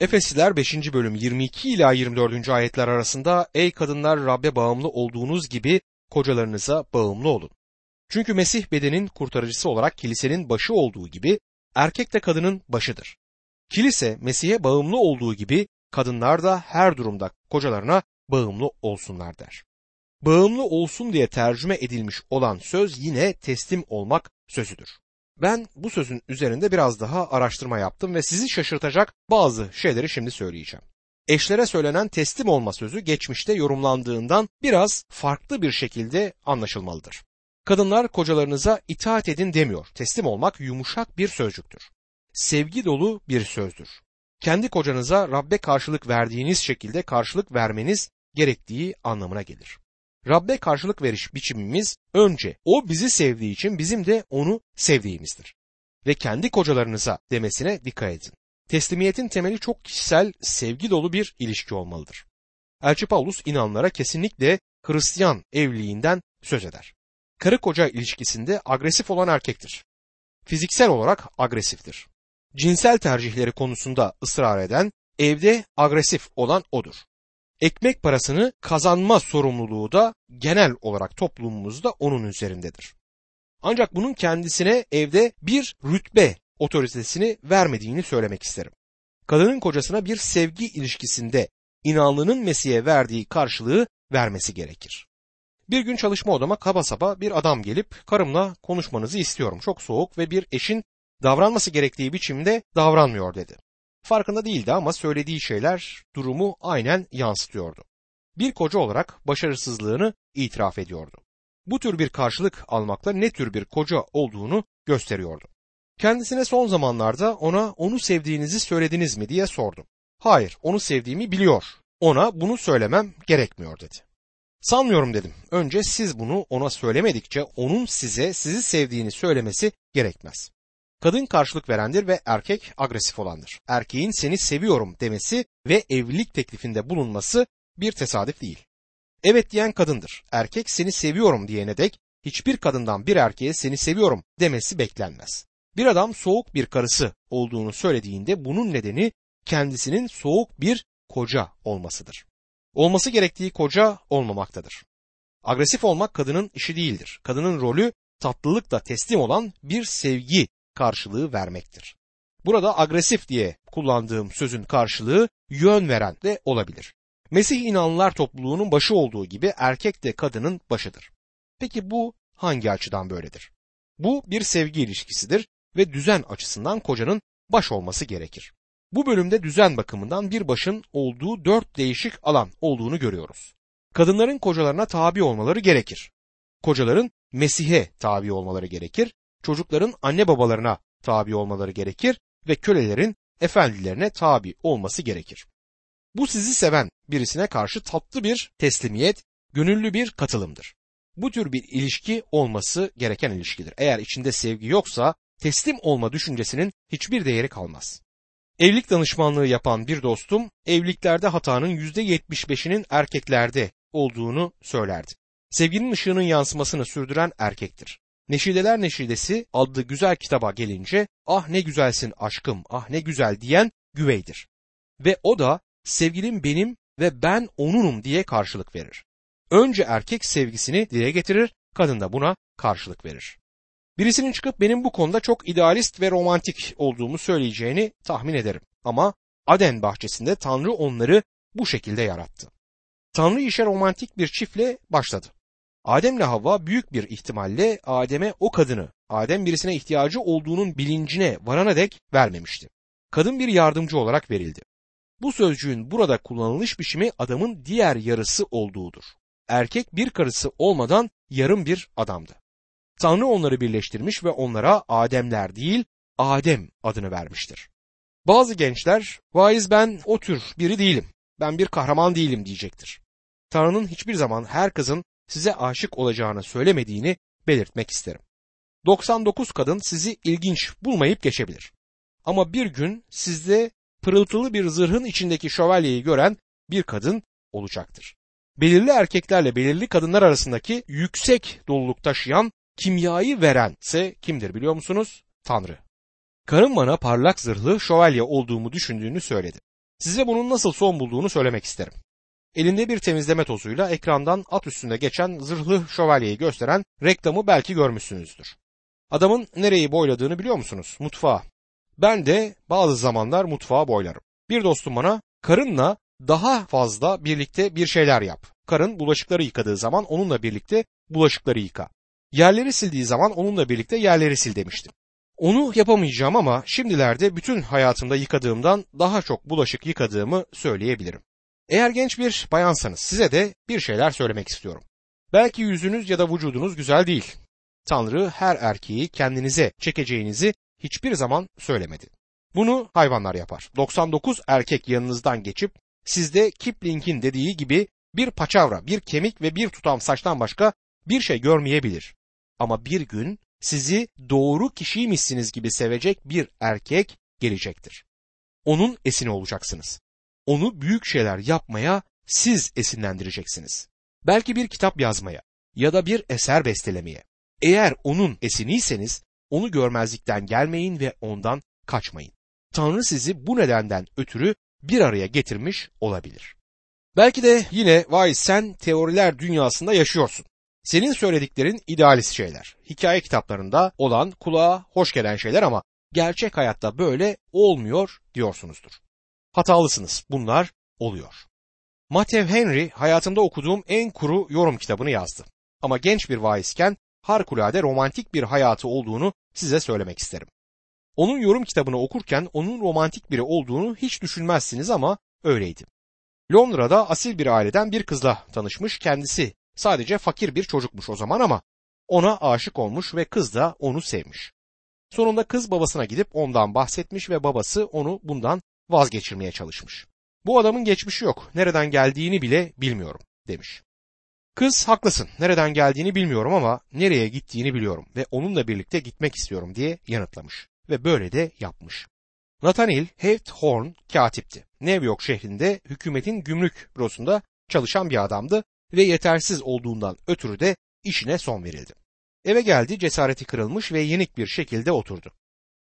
Efesliler 5. bölüm 22 ila 24. ayetler arasında ey kadınlar Rabbe bağımlı olduğunuz gibi kocalarınıza bağımlı olun. Çünkü Mesih bedenin kurtarıcısı olarak kilisenin başı olduğu gibi erkek de kadının başıdır. Kilise Mesih'e bağımlı olduğu gibi kadınlar da her durumda kocalarına bağımlı olsunlar der. Bağımlı olsun diye tercüme edilmiş olan söz yine teslim olmak sözüdür. Ben bu sözün üzerinde biraz daha araştırma yaptım ve sizi şaşırtacak bazı şeyleri şimdi söyleyeceğim. Eşlere söylenen teslim olma sözü geçmişte yorumlandığından biraz farklı bir şekilde anlaşılmalıdır. Kadınlar kocalarınıza itaat edin demiyor. Teslim olmak yumuşak bir sözcüktür. Sevgi dolu bir sözdür. Kendi kocanıza Rabbe karşılık verdiğiniz şekilde karşılık vermeniz gerektiği anlamına gelir. Rabbe karşılık veriş biçimimiz önce o bizi sevdiği için bizim de onu sevdiğimizdir. Ve kendi kocalarınıza demesine dikkat edin. Teslimiyetin temeli çok kişisel, sevgi dolu bir ilişki olmalıdır. Elçi Paulus inanlara kesinlikle Hristiyan evliliğinden söz eder. Karı koca ilişkisinde agresif olan erkektir. Fiziksel olarak agresiftir. Cinsel tercihleri konusunda ısrar eden, evde agresif olan odur ekmek parasını kazanma sorumluluğu da genel olarak toplumumuzda onun üzerindedir. Ancak bunun kendisine evde bir rütbe otoritesini vermediğini söylemek isterim. Kadının kocasına bir sevgi ilişkisinde inanlının Mesih'e verdiği karşılığı vermesi gerekir. Bir gün çalışma odama kaba saba bir adam gelip karımla konuşmanızı istiyorum. Çok soğuk ve bir eşin davranması gerektiği biçimde davranmıyor dedi. Farkında değildi ama söylediği şeyler durumu aynen yansıtıyordu. Bir koca olarak başarısızlığını itiraf ediyordu. Bu tür bir karşılık almakla ne tür bir koca olduğunu gösteriyordu. Kendisine son zamanlarda ona onu sevdiğinizi söylediniz mi diye sordum. Hayır, onu sevdiğimi biliyor. Ona bunu söylemem gerekmiyor dedi. Sanmıyorum dedim. Önce siz bunu ona söylemedikçe onun size sizi sevdiğini söylemesi gerekmez. Kadın karşılık verendir ve erkek agresif olandır. Erkeğin seni seviyorum demesi ve evlilik teklifinde bulunması bir tesadüf değil. Evet diyen kadındır. Erkek seni seviyorum diyene dek hiçbir kadından bir erkeğe seni seviyorum demesi beklenmez. Bir adam soğuk bir karısı olduğunu söylediğinde bunun nedeni kendisinin soğuk bir koca olmasıdır. Olması gerektiği koca olmamaktadır. Agresif olmak kadının işi değildir. Kadının rolü tatlılıkla teslim olan bir sevgi karşılığı vermektir. Burada agresif diye kullandığım sözün karşılığı yön veren de olabilir. Mesih inanlılar topluluğunun başı olduğu gibi erkek de kadının başıdır. Peki bu hangi açıdan böyledir? Bu bir sevgi ilişkisidir ve düzen açısından kocanın baş olması gerekir. Bu bölümde düzen bakımından bir başın olduğu dört değişik alan olduğunu görüyoruz. Kadınların kocalarına tabi olmaları gerekir. Kocaların Mesih'e tabi olmaları gerekir çocukların anne babalarına tabi olmaları gerekir ve kölelerin efendilerine tabi olması gerekir. Bu sizi seven birisine karşı tatlı bir teslimiyet, gönüllü bir katılımdır. Bu tür bir ilişki olması gereken ilişkidir. Eğer içinde sevgi yoksa teslim olma düşüncesinin hiçbir değeri kalmaz. Evlilik danışmanlığı yapan bir dostum evliliklerde hatanın %75'inin erkeklerde olduğunu söylerdi. Sevginin ışığının yansımasını sürdüren erkektir. Neşideler Neşidesi adlı güzel kitaba gelince ah ne güzelsin aşkım ah ne güzel diyen güveydir. Ve o da sevgilim benim ve ben onunum diye karşılık verir. Önce erkek sevgisini dile getirir, kadın da buna karşılık verir. Birisinin çıkıp benim bu konuda çok idealist ve romantik olduğumu söyleyeceğini tahmin ederim. Ama Aden bahçesinde Tanrı onları bu şekilde yarattı. Tanrı işe romantik bir çiftle başladı. Adem'le Havva büyük bir ihtimalle Adem'e o kadını, Adem birisine ihtiyacı olduğunun bilincine varana dek vermemişti. Kadın bir yardımcı olarak verildi. Bu sözcüğün burada kullanılış biçimi adamın diğer yarısı olduğudur. Erkek bir karısı olmadan yarım bir adamdı. Tanrı onları birleştirmiş ve onlara Ademler değil Adem adını vermiştir. Bazı gençler vaiz ben o tür biri değilim, ben bir kahraman değilim diyecektir. Tanrı'nın hiçbir zaman her kızın size aşık olacağını söylemediğini belirtmek isterim. 99 kadın sizi ilginç bulmayıp geçebilir. Ama bir gün sizde pırıltılı bir zırhın içindeki şövalyeyi gören bir kadın olacaktır. Belirli erkeklerle belirli kadınlar arasındaki yüksek doluluk taşıyan kimyayı veren ise kimdir biliyor musunuz? Tanrı. Karım bana parlak zırhlı şövalye olduğumu düşündüğünü söyledi. Size bunun nasıl son bulduğunu söylemek isterim. Elinde bir temizleme tozuyla ekrandan at üstünde geçen zırhlı şövalyeyi gösteren reklamı belki görmüşsünüzdür. Adamın nereyi boyladığını biliyor musunuz? Mutfağa. Ben de bazı zamanlar mutfağa boylarım. Bir dostum bana karınla daha fazla birlikte bir şeyler yap. Karın bulaşıkları yıkadığı zaman onunla birlikte bulaşıkları yıka. Yerleri sildiği zaman onunla birlikte yerleri sil demiştim. Onu yapamayacağım ama şimdilerde bütün hayatımda yıkadığımdan daha çok bulaşık yıkadığımı söyleyebilirim. Eğer genç bir bayansanız size de bir şeyler söylemek istiyorum. Belki yüzünüz ya da vücudunuz güzel değil. Tanrı her erkeği kendinize çekeceğinizi hiçbir zaman söylemedi. Bunu hayvanlar yapar. 99 erkek yanınızdan geçip sizde Kipling'in dediği gibi bir paçavra, bir kemik ve bir tutam saçtan başka bir şey görmeyebilir. Ama bir gün sizi doğru kişiymişsiniz gibi sevecek bir erkek gelecektir. Onun esini olacaksınız. Onu büyük şeyler yapmaya siz esinlendireceksiniz. Belki bir kitap yazmaya ya da bir eser bestelemeye. Eğer onun esiniyseniz onu görmezlikten gelmeyin ve ondan kaçmayın. Tanrı sizi bu nedenden ötürü bir araya getirmiş olabilir. Belki de yine vay sen teoriler dünyasında yaşıyorsun. Senin söylediklerin idealist şeyler. Hikaye kitaplarında olan kulağa hoş gelen şeyler ama gerçek hayatta böyle olmuyor diyorsunuzdur. Hatalısınız. Bunlar oluyor. Matthew Henry hayatımda okuduğum en kuru yorum kitabını yazdı. Ama genç bir vaizken harikulade romantik bir hayatı olduğunu size söylemek isterim. Onun yorum kitabını okurken onun romantik biri olduğunu hiç düşünmezsiniz ama öyleydi. Londra'da asil bir aileden bir kızla tanışmış kendisi sadece fakir bir çocukmuş o zaman ama ona aşık olmuş ve kız da onu sevmiş. Sonunda kız babasına gidip ondan bahsetmiş ve babası onu bundan vazgeçirmeye çalışmış. Bu adamın geçmişi yok, nereden geldiğini bile bilmiyorum demiş. Kız haklısın, nereden geldiğini bilmiyorum ama nereye gittiğini biliyorum ve onunla birlikte gitmek istiyorum diye yanıtlamış ve böyle de yapmış. Nathaniel Hawthorne katipti. New York şehrinde hükümetin gümrük bürosunda çalışan bir adamdı ve yetersiz olduğundan ötürü de işine son verildi. Eve geldi cesareti kırılmış ve yenik bir şekilde oturdu.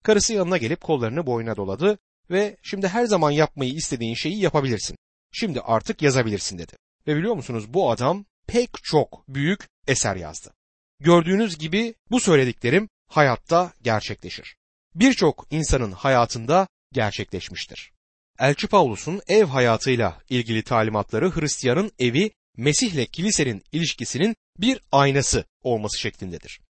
Karısı yanına gelip kollarını boyuna doladı ve şimdi her zaman yapmayı istediğin şeyi yapabilirsin. Şimdi artık yazabilirsin dedi. Ve biliyor musunuz bu adam pek çok büyük eser yazdı. Gördüğünüz gibi bu söylediklerim hayatta gerçekleşir. Birçok insanın hayatında gerçekleşmiştir. Elçi Pavlus'un ev hayatıyla ilgili talimatları Hristiyanın evi Mesih'le kilisenin ilişkisinin bir aynası olması şeklindedir.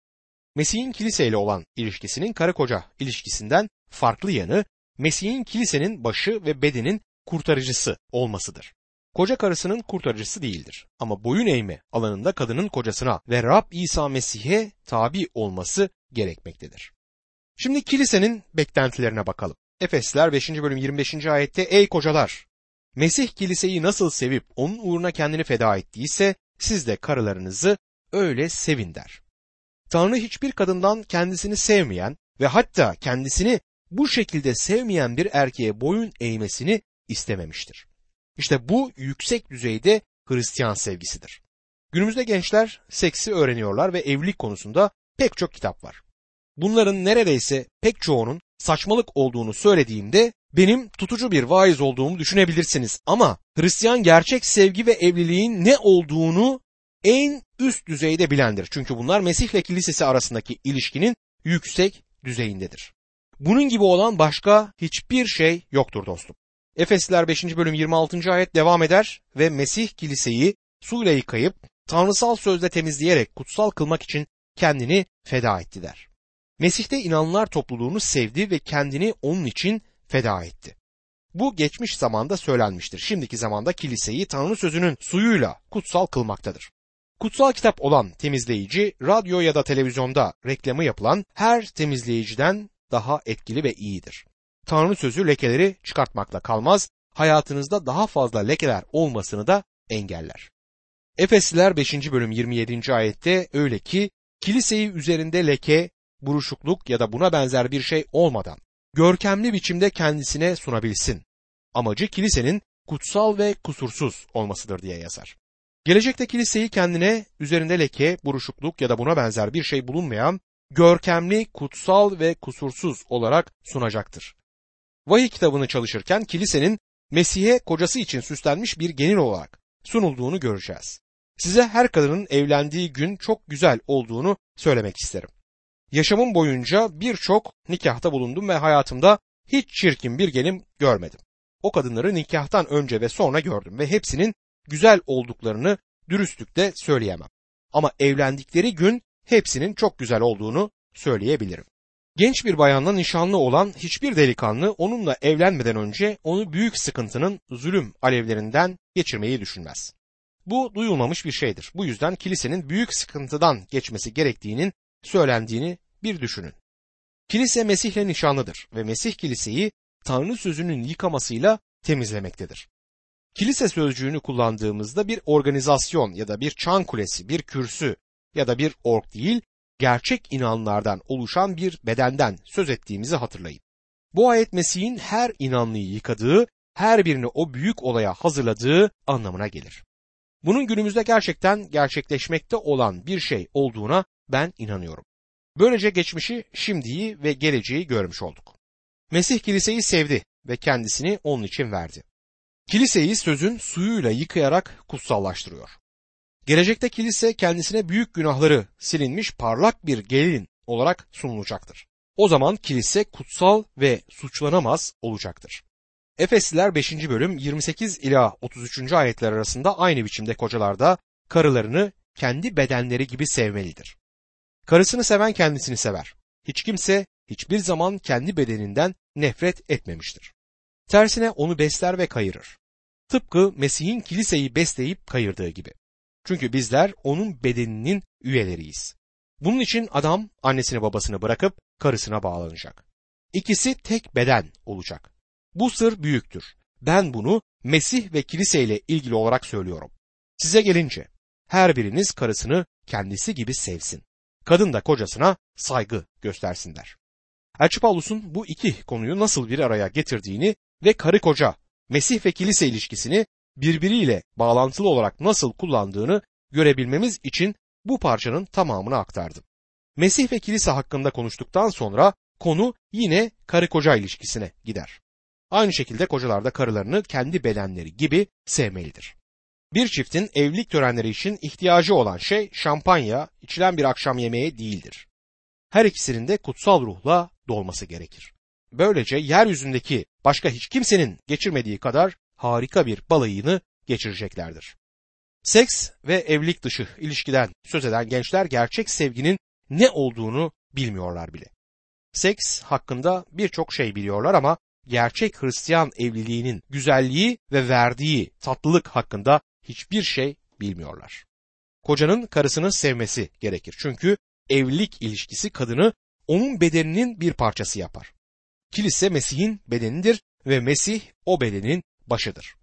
Mesih'in kiliseyle olan ilişkisinin karı koca ilişkisinden farklı yanı Mesih'in kilisenin başı ve bedenin kurtarıcısı olmasıdır. Koca karısının kurtarıcısı değildir ama boyun eğme alanında kadının kocasına ve Rab İsa Mesih'e tabi olması gerekmektedir. Şimdi kilisenin beklentilerine bakalım. Efesler 5. bölüm 25. ayette ey kocalar Mesih kiliseyi nasıl sevip onun uğruna kendini feda ettiyse siz de karılarınızı öyle sevin der. Tanrı hiçbir kadından kendisini sevmeyen ve hatta kendisini bu şekilde sevmeyen bir erkeğe boyun eğmesini istememiştir. İşte bu yüksek düzeyde Hristiyan sevgisidir. Günümüzde gençler seksi öğreniyorlar ve evlilik konusunda pek çok kitap var. Bunların neredeyse pek çoğunun saçmalık olduğunu söylediğimde benim tutucu bir vaiz olduğumu düşünebilirsiniz ama Hristiyan gerçek sevgi ve evliliğin ne olduğunu en üst düzeyde bilendir. Çünkü bunlar Mesih kilisesi arasındaki ilişkinin yüksek düzeyindedir. Bunun gibi olan başka hiçbir şey yoktur dostum. Efesliler 5. bölüm 26. ayet devam eder ve Mesih kiliseyi suyla yıkayıp tanrısal sözle temizleyerek kutsal kılmak için kendini feda etti der. Mesih'te inananlar topluluğunu sevdi ve kendini onun için feda etti. Bu geçmiş zamanda söylenmiştir. Şimdiki zamanda kiliseyi Tanrı sözünün suyuyla kutsal kılmaktadır. Kutsal kitap olan temizleyici radyo ya da televizyonda reklamı yapılan her temizleyiciden daha etkili ve iyidir. Tanrı sözü lekeleri çıkartmakla kalmaz, hayatınızda daha fazla lekeler olmasını da engeller. Efesliler 5. bölüm 27. ayette öyle ki kiliseyi üzerinde leke, buruşukluk ya da buna benzer bir şey olmadan görkemli biçimde kendisine sunabilsin. Amacı kilisenin kutsal ve kusursuz olmasıdır diye yazar. Gelecekte kiliseyi kendine üzerinde leke, buruşukluk ya da buna benzer bir şey bulunmayan görkemli, kutsal ve kusursuz olarak sunacaktır. Vahiy kitabını çalışırken kilisenin Mesih'e kocası için süslenmiş bir gelin olarak sunulduğunu göreceğiz. Size her kadının evlendiği gün çok güzel olduğunu söylemek isterim. Yaşamım boyunca birçok nikahta bulundum ve hayatımda hiç çirkin bir gelin görmedim. O kadınları nikahtan önce ve sonra gördüm ve hepsinin güzel olduklarını dürüstlükle söyleyemem. Ama evlendikleri gün hepsinin çok güzel olduğunu söyleyebilirim. Genç bir bayanla nişanlı olan hiçbir delikanlı onunla evlenmeden önce onu büyük sıkıntının zulüm alevlerinden geçirmeyi düşünmez. Bu duyulmamış bir şeydir. Bu yüzden kilisenin büyük sıkıntıdan geçmesi gerektiğinin söylendiğini bir düşünün. Kilise Mesih'le nişanlıdır ve Mesih kiliseyi Tanrı sözünün yıkamasıyla temizlemektedir. Kilise sözcüğünü kullandığımızda bir organizasyon ya da bir çan kulesi, bir kürsü ya da bir ork değil, gerçek inanlardan oluşan bir bedenden söz ettiğimizi hatırlayın. Bu ayet Mesih'in her inanlıyı yıkadığı, her birini o büyük olaya hazırladığı anlamına gelir. Bunun günümüzde gerçekten gerçekleşmekte olan bir şey olduğuna ben inanıyorum. Böylece geçmişi, şimdiyi ve geleceği görmüş olduk. Mesih kiliseyi sevdi ve kendisini onun için verdi. Kiliseyi sözün suyuyla yıkayarak kutsallaştırıyor. Gelecekte kilise kendisine büyük günahları silinmiş parlak bir gelin olarak sunulacaktır. O zaman kilise kutsal ve suçlanamaz olacaktır. Efesliler 5. bölüm 28 ila 33. ayetler arasında aynı biçimde kocalar da karılarını kendi bedenleri gibi sevmelidir. Karısını seven kendisini sever. Hiç kimse hiçbir zaman kendi bedeninden nefret etmemiştir. Tersine onu besler ve kayırır. Tıpkı Mesih'in kiliseyi besleyip kayırdığı gibi. Çünkü bizler onun bedeninin üyeleriyiz. Bunun için adam annesini babasını bırakıp karısına bağlanacak. İkisi tek beden olacak. Bu sır büyüktür. Ben bunu Mesih ve kiliseyle ilgili olarak söylüyorum. Size gelince her biriniz karısını kendisi gibi sevsin. Kadın da kocasına saygı göstersinler. Elçi Paulus'un bu iki konuyu nasıl bir araya getirdiğini ve karı koca, Mesih ve kilise ilişkisini birbiriyle bağlantılı olarak nasıl kullandığını görebilmemiz için bu parçanın tamamını aktardım. Mesih ve kilise hakkında konuştuktan sonra konu yine karı koca ilişkisine gider. Aynı şekilde kocalar da karılarını kendi bedenleri gibi sevmelidir. Bir çiftin evlilik törenleri için ihtiyacı olan şey şampanya, içilen bir akşam yemeği değildir. Her ikisinin de kutsal ruhla dolması gerekir. Böylece yeryüzündeki başka hiç kimsenin geçirmediği kadar harika bir balayını geçireceklerdir. Seks ve evlilik dışı ilişkiden söz eden gençler gerçek sevginin ne olduğunu bilmiyorlar bile. Seks hakkında birçok şey biliyorlar ama gerçek Hristiyan evliliğinin güzelliği ve verdiği tatlılık hakkında hiçbir şey bilmiyorlar. Kocanın karısını sevmesi gerekir. Çünkü evlilik ilişkisi kadını onun bedeninin bir parçası yapar. Kilise Mesih'in bedenidir ve Mesih o bedenin başıdır.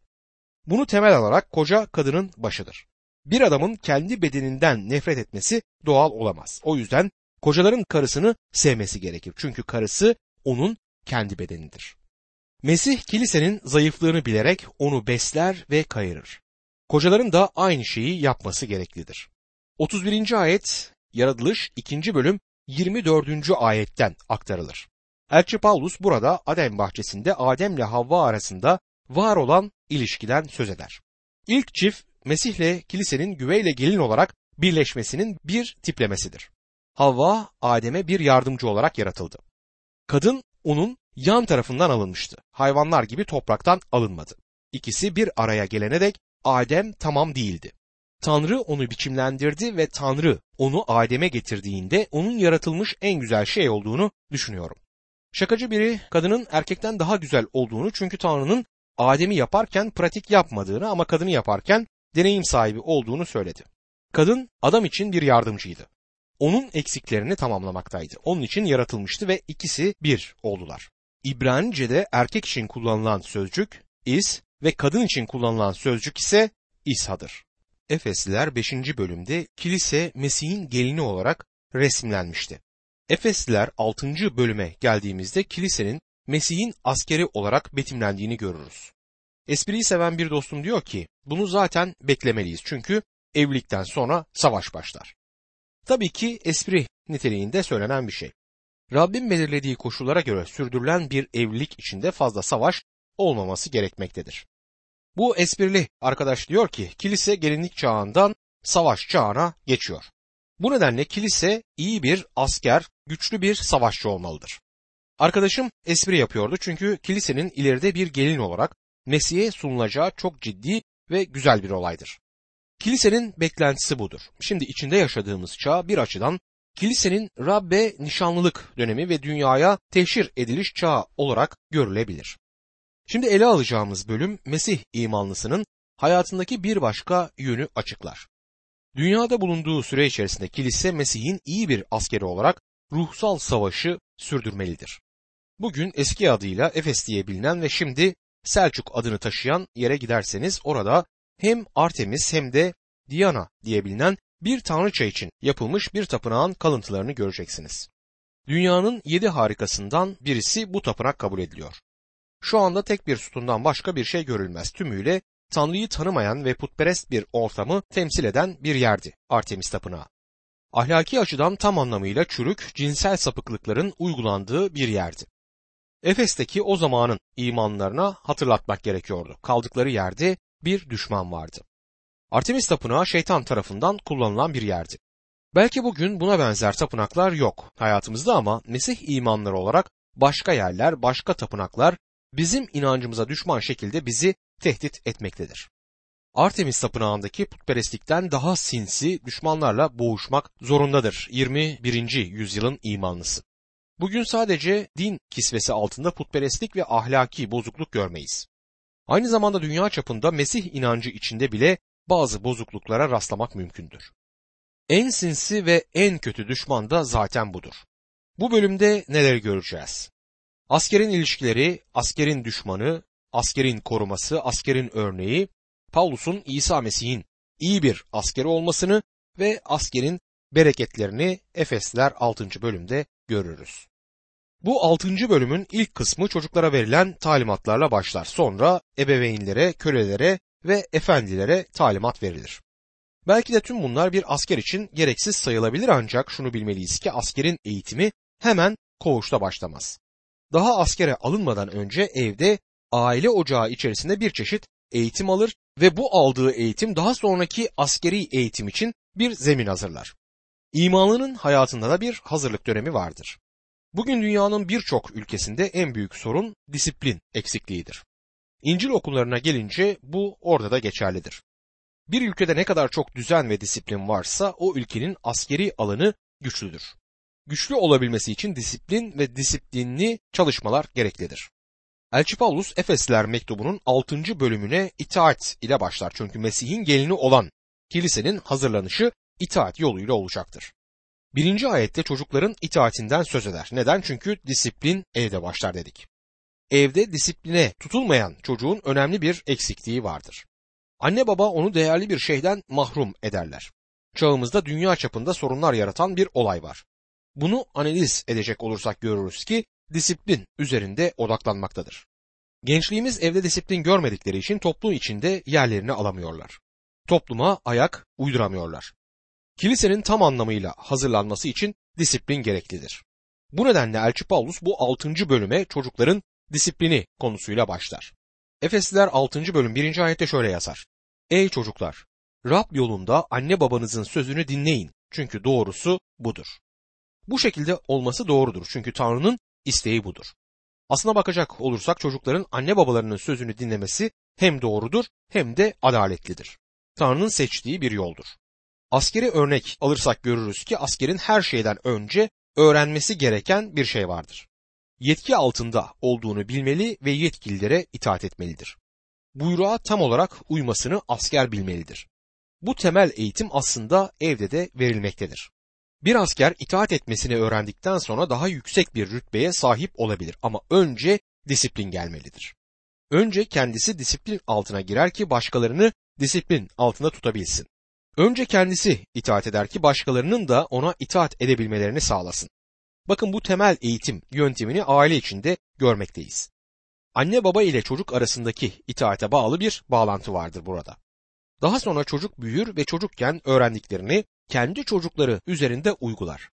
Bunu temel alarak koca kadının başıdır. Bir adamın kendi bedeninden nefret etmesi doğal olamaz. O yüzden kocaların karısını sevmesi gerekir. Çünkü karısı onun kendi bedenidir. Mesih kilisenin zayıflığını bilerek onu besler ve kayırır. Kocaların da aynı şeyi yapması gereklidir. 31. ayet Yaratılış 2. bölüm 24. ayetten aktarılır. Elçi Paulus burada Adem bahçesinde Adem ile Havva arasında var olan ilişkiden söz eder. İlk çift Mesih'le kilisenin güveyle gelin olarak birleşmesinin bir tiplemesidir. Havva Adem'e bir yardımcı olarak yaratıldı. Kadın onun yan tarafından alınmıştı. Hayvanlar gibi topraktan alınmadı. İkisi bir araya gelene dek Adem tamam değildi. Tanrı onu biçimlendirdi ve Tanrı onu Adem'e getirdiğinde onun yaratılmış en güzel şey olduğunu düşünüyorum. Şakacı biri kadının erkekten daha güzel olduğunu çünkü Tanrı'nın Adem'i yaparken pratik yapmadığını ama kadını yaparken deneyim sahibi olduğunu söyledi. Kadın adam için bir yardımcıydı. Onun eksiklerini tamamlamaktaydı. Onun için yaratılmıştı ve ikisi bir oldular. İbranice'de erkek için kullanılan sözcük is ve kadın için kullanılan sözcük ise isha'dır. Efesliler 5. bölümde kilise Mesih'in gelini olarak resimlenmişti. Efesliler 6. bölüme geldiğimizde kilisenin Mesih'in askeri olarak betimlendiğini görürüz. Espriyi seven bir dostum diyor ki bunu zaten beklemeliyiz çünkü evlilikten sonra savaş başlar. Tabii ki espri niteliğinde söylenen bir şey. Rabbin belirlediği koşullara göre sürdürülen bir evlilik içinde fazla savaş olmaması gerekmektedir. Bu esprili arkadaş diyor ki kilise gelinlik çağından savaş çağına geçiyor. Bu nedenle kilise iyi bir asker, güçlü bir savaşçı olmalıdır. Arkadaşım espri yapıyordu çünkü kilisenin ileride bir gelin olarak Mesih'e sunulacağı çok ciddi ve güzel bir olaydır. Kilisenin beklentisi budur. Şimdi içinde yaşadığımız çağ bir açıdan kilisenin Rabbe nişanlılık dönemi ve dünyaya teşhir ediliş çağı olarak görülebilir. Şimdi ele alacağımız bölüm Mesih imanlısının hayatındaki bir başka yönü açıklar. Dünyada bulunduğu süre içerisinde kilise Mesih'in iyi bir askeri olarak ruhsal savaşı sürdürmelidir. Bugün eski adıyla Efes diye bilinen ve şimdi Selçuk adını taşıyan yere giderseniz orada hem Artemis hem de Diana diye bilinen bir tanrıça için yapılmış bir tapınağın kalıntılarını göreceksiniz. Dünyanın yedi harikasından birisi bu tapınak kabul ediliyor. Şu anda tek bir sütundan başka bir şey görülmez. Tümüyle Tanrı'yı tanımayan ve putperest bir ortamı temsil eden bir yerdi Artemis Tapınağı. Ahlaki açıdan tam anlamıyla çürük, cinsel sapıklıkların uygulandığı bir yerdi. Efes'teki o zamanın imanlarına hatırlatmak gerekiyordu. Kaldıkları yerde bir düşman vardı. Artemis Tapınağı şeytan tarafından kullanılan bir yerdi. Belki bugün buna benzer tapınaklar yok hayatımızda ama Mesih imanları olarak başka yerler, başka tapınaklar bizim inancımıza düşman şekilde bizi tehdit etmektedir. Artemis tapınağındaki putperestlikten daha sinsi düşmanlarla boğuşmak zorundadır 21. yüzyılın imanlısı. Bugün sadece din kisvesi altında putperestlik ve ahlaki bozukluk görmeyiz. Aynı zamanda dünya çapında Mesih inancı içinde bile bazı bozukluklara rastlamak mümkündür. En sinsi ve en kötü düşman da zaten budur. Bu bölümde neler göreceğiz? Askerin ilişkileri, askerin düşmanı, askerin koruması, askerin örneği, Paulus'un İsa Mesih'in iyi bir askeri olmasını ve askerin bereketlerini Efesler 6. bölümde görürüz. Bu 6. bölümün ilk kısmı çocuklara verilen talimatlarla başlar. Sonra ebeveynlere, kölelere ve efendilere talimat verilir. Belki de tüm bunlar bir asker için gereksiz sayılabilir ancak şunu bilmeliyiz ki askerin eğitimi hemen koğuşta başlamaz. Daha askere alınmadan önce evde aile ocağı içerisinde bir çeşit eğitim alır ve bu aldığı eğitim daha sonraki askeri eğitim için bir zemin hazırlar. İmanlının hayatında da bir hazırlık dönemi vardır. Bugün dünyanın birçok ülkesinde en büyük sorun disiplin eksikliğidir. İncil okullarına gelince bu orada da geçerlidir. Bir ülkede ne kadar çok düzen ve disiplin varsa o ülkenin askeri alanı güçlüdür. Güçlü olabilmesi için disiplin ve disiplinli çalışmalar gereklidir. Elçi Paulus Efesliler mektubunun 6. bölümüne itaat ile başlar çünkü Mesih'in gelini olan kilisenin hazırlanışı itaat yoluyla olacaktır. Birinci ayette çocukların itaatinden söz eder. Neden? Çünkü disiplin evde başlar dedik. Evde disipline tutulmayan çocuğun önemli bir eksikliği vardır. Anne baba onu değerli bir şeyden mahrum ederler. Çağımızda dünya çapında sorunlar yaratan bir olay var. Bunu analiz edecek olursak görürüz ki disiplin üzerinde odaklanmaktadır. Gençliğimiz evde disiplin görmedikleri için toplum içinde yerlerini alamıyorlar. Topluma ayak uyduramıyorlar. Kilisenin tam anlamıyla hazırlanması için disiplin gereklidir. Bu nedenle Elçi Paulus bu 6. bölüme çocukların disiplini konusuyla başlar. Efesliler 6. bölüm 1. ayette şöyle yazar. Ey çocuklar! Rab yolunda anne babanızın sözünü dinleyin çünkü doğrusu budur. Bu şekilde olması doğrudur çünkü Tanrı'nın isteği budur. Aslına bakacak olursak çocukların anne babalarının sözünü dinlemesi hem doğrudur hem de adaletlidir. Tanrı'nın seçtiği bir yoldur. Askeri örnek alırsak görürüz ki askerin her şeyden önce öğrenmesi gereken bir şey vardır. Yetki altında olduğunu bilmeli ve yetkililere itaat etmelidir. Buyruğa tam olarak uymasını asker bilmelidir. Bu temel eğitim aslında evde de verilmektedir. Bir asker itaat etmesini öğrendikten sonra daha yüksek bir rütbeye sahip olabilir ama önce disiplin gelmelidir. Önce kendisi disiplin altına girer ki başkalarını disiplin altında tutabilsin. Önce kendisi itaat eder ki başkalarının da ona itaat edebilmelerini sağlasın. Bakın bu temel eğitim yöntemini aile içinde görmekteyiz. Anne baba ile çocuk arasındaki itaate bağlı bir bağlantı vardır burada. Daha sonra çocuk büyür ve çocukken öğrendiklerini kendi çocukları üzerinde uygular.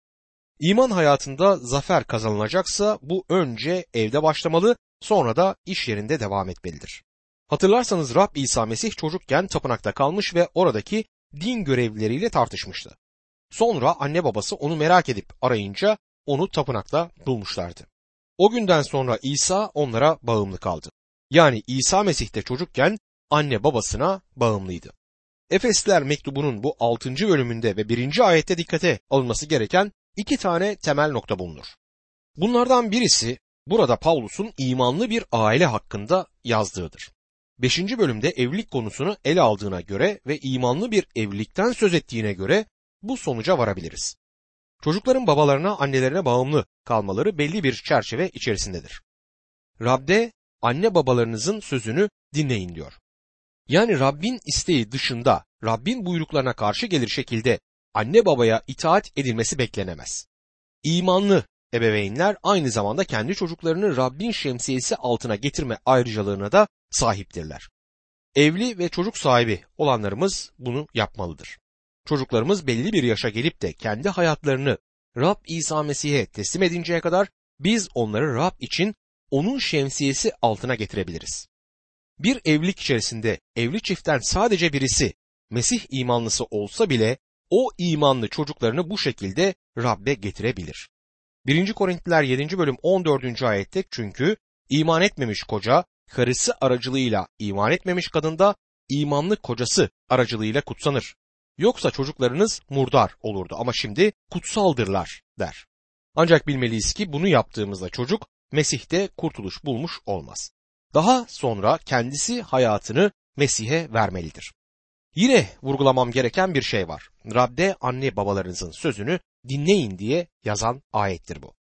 İman hayatında zafer kazanılacaksa bu önce evde başlamalı sonra da iş yerinde devam etmelidir. Hatırlarsanız Rab İsa Mesih çocukken tapınakta kalmış ve oradaki din görevlileriyle tartışmıştı. Sonra anne babası onu merak edip arayınca onu tapınakta bulmuşlardı. O günden sonra İsa onlara bağımlı kaldı. Yani İsa Mesih de çocukken anne babasına bağımlıydı. Efesliler mektubunun bu 6. bölümünde ve 1. ayette dikkate alınması gereken iki tane temel nokta bulunur. Bunlardan birisi burada Pavlus'un imanlı bir aile hakkında yazdığıdır. 5. bölümde evlilik konusunu ele aldığına göre ve imanlı bir evlilikten söz ettiğine göre bu sonuca varabiliriz. Çocukların babalarına, annelerine bağımlı kalmaları belli bir çerçeve içerisindedir. Rab'de anne babalarınızın sözünü dinleyin diyor. Yani Rabbin isteği dışında Rabbin buyruklarına karşı gelir şekilde anne babaya itaat edilmesi beklenemez. İmanlı ebeveynler aynı zamanda kendi çocuklarını Rabbin şemsiyesi altına getirme ayrıcalığına da sahiptirler. Evli ve çocuk sahibi olanlarımız bunu yapmalıdır. Çocuklarımız belli bir yaşa gelip de kendi hayatlarını Rab İsa Mesih'e teslim edinceye kadar biz onları Rab için onun şemsiyesi altına getirebiliriz. Bir evlilik içerisinde evli çiftten sadece birisi Mesih imanlısı olsa bile o imanlı çocuklarını bu şekilde Rab'be getirebilir. 1. Korintliler 7. bölüm 14. ayette çünkü iman etmemiş koca karısı aracılığıyla iman etmemiş kadında imanlı kocası aracılığıyla kutsanır. Yoksa çocuklarınız murdar olurdu ama şimdi kutsaldırlar der. Ancak bilmeliyiz ki bunu yaptığımızda çocuk Mesih'te kurtuluş bulmuş olmaz. Daha sonra kendisi hayatını Mesih'e vermelidir. Yine vurgulamam gereken bir şey var. Rab'de anne babalarınızın sözünü dinleyin diye yazan ayettir bu.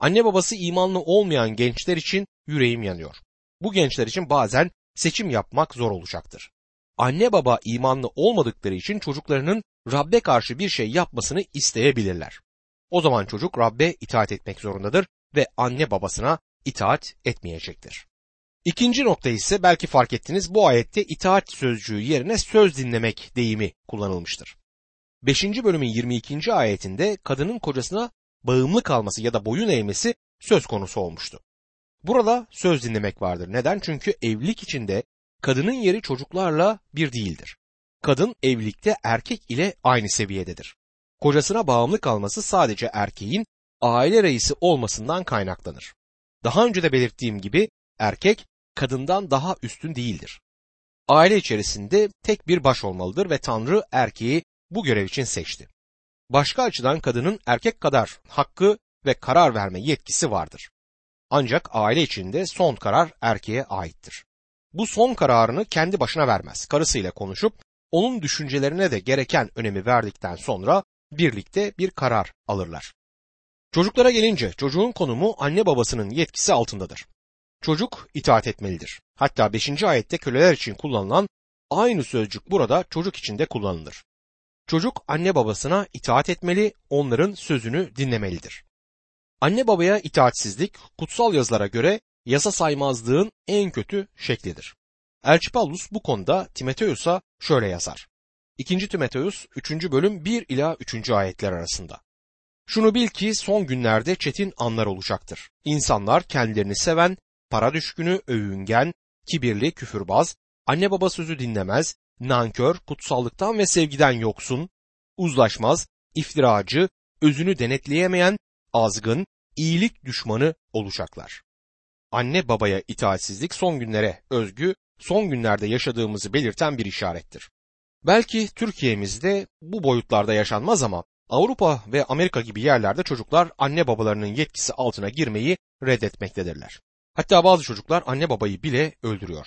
Anne babası imanlı olmayan gençler için yüreğim yanıyor. Bu gençler için bazen seçim yapmak zor olacaktır. Anne baba imanlı olmadıkları için çocuklarının Rab'be karşı bir şey yapmasını isteyebilirler. O zaman çocuk Rab'be itaat etmek zorundadır ve anne babasına itaat etmeyecektir. İkinci nokta ise belki fark ettiniz bu ayette itaat sözcüğü yerine söz dinlemek deyimi kullanılmıştır. 5. bölümün 22. ayetinde kadının kocasına bağımlı kalması ya da boyun eğmesi söz konusu olmuştu. Burada söz dinlemek vardır. Neden? Çünkü evlilik içinde kadının yeri çocuklarla bir değildir. Kadın evlilikte erkek ile aynı seviyededir. Kocasına bağımlı kalması sadece erkeğin aile reisi olmasından kaynaklanır. Daha önce de belirttiğim gibi erkek kadından daha üstün değildir. Aile içerisinde tek bir baş olmalıdır ve Tanrı erkeği bu görev için seçti. Başka açıdan kadının erkek kadar hakkı ve karar verme yetkisi vardır. Ancak aile içinde son karar erkeğe aittir. Bu son kararını kendi başına vermez. Karısıyla konuşup onun düşüncelerine de gereken önemi verdikten sonra birlikte bir karar alırlar. Çocuklara gelince çocuğun konumu anne babasının yetkisi altındadır. Çocuk itaat etmelidir. Hatta 5. ayette köleler için kullanılan aynı sözcük burada çocuk için de kullanılır. Çocuk anne babasına itaat etmeli, onların sözünü dinlemelidir. Anne babaya itaatsizlik kutsal yazılara göre yasa saymazlığın en kötü şeklidir. Elçi Paulus bu konuda Timoteus'a şöyle yazar. 2. Timoteus 3. bölüm 1 ila 3. ayetler arasında. Şunu bil ki son günlerde çetin anlar olacaktır. İnsanlar kendilerini seven, para düşkünü, övüngen, kibirli, küfürbaz, anne baba sözü dinlemez, nankör, kutsallıktan ve sevgiden yoksun, uzlaşmaz, iftiracı, özünü denetleyemeyen, azgın, iyilik düşmanı olacaklar. Anne babaya itaatsizlik son günlere özgü, son günlerde yaşadığımızı belirten bir işarettir. Belki Türkiye'mizde bu boyutlarda yaşanmaz ama Avrupa ve Amerika gibi yerlerde çocuklar anne babalarının yetkisi altına girmeyi reddetmektedirler. Hatta bazı çocuklar anne babayı bile öldürüyor.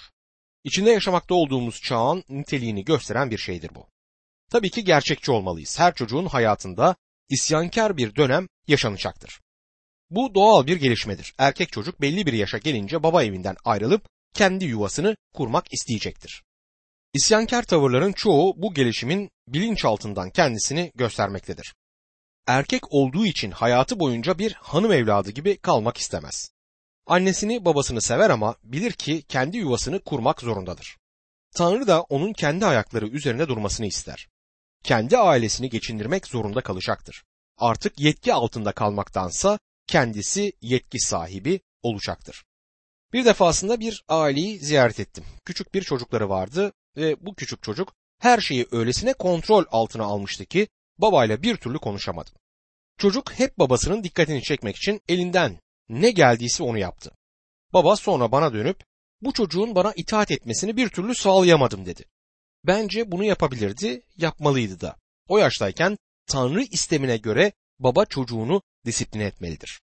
İçinde yaşamakta olduğumuz çağın niteliğini gösteren bir şeydir bu. Tabii ki gerçekçi olmalıyız. Her çocuğun hayatında isyankar bir dönem yaşanacaktır. Bu doğal bir gelişmedir. Erkek çocuk belli bir yaşa gelince baba evinden ayrılıp kendi yuvasını kurmak isteyecektir. İsyankar tavırların çoğu bu gelişimin bilinçaltından kendisini göstermektedir. Erkek olduğu için hayatı boyunca bir hanım evladı gibi kalmak istemez. Annesini babasını sever ama bilir ki kendi yuvasını kurmak zorundadır. Tanrı da onun kendi ayakları üzerine durmasını ister. Kendi ailesini geçindirmek zorunda kalacaktır. Artık yetki altında kalmaktansa kendisi yetki sahibi olacaktır. Bir defasında bir aileyi ziyaret ettim. Küçük bir çocukları vardı ve bu küçük çocuk her şeyi öylesine kontrol altına almıştı ki babayla bir türlü konuşamadı. Çocuk hep babasının dikkatini çekmek için elinden ne geldiyse onu yaptı. Baba sonra bana dönüp bu çocuğun bana itaat etmesini bir türlü sağlayamadım dedi. Bence bunu yapabilirdi, yapmalıydı da. O yaştayken Tanrı istemine göre baba çocuğunu disipline etmelidir.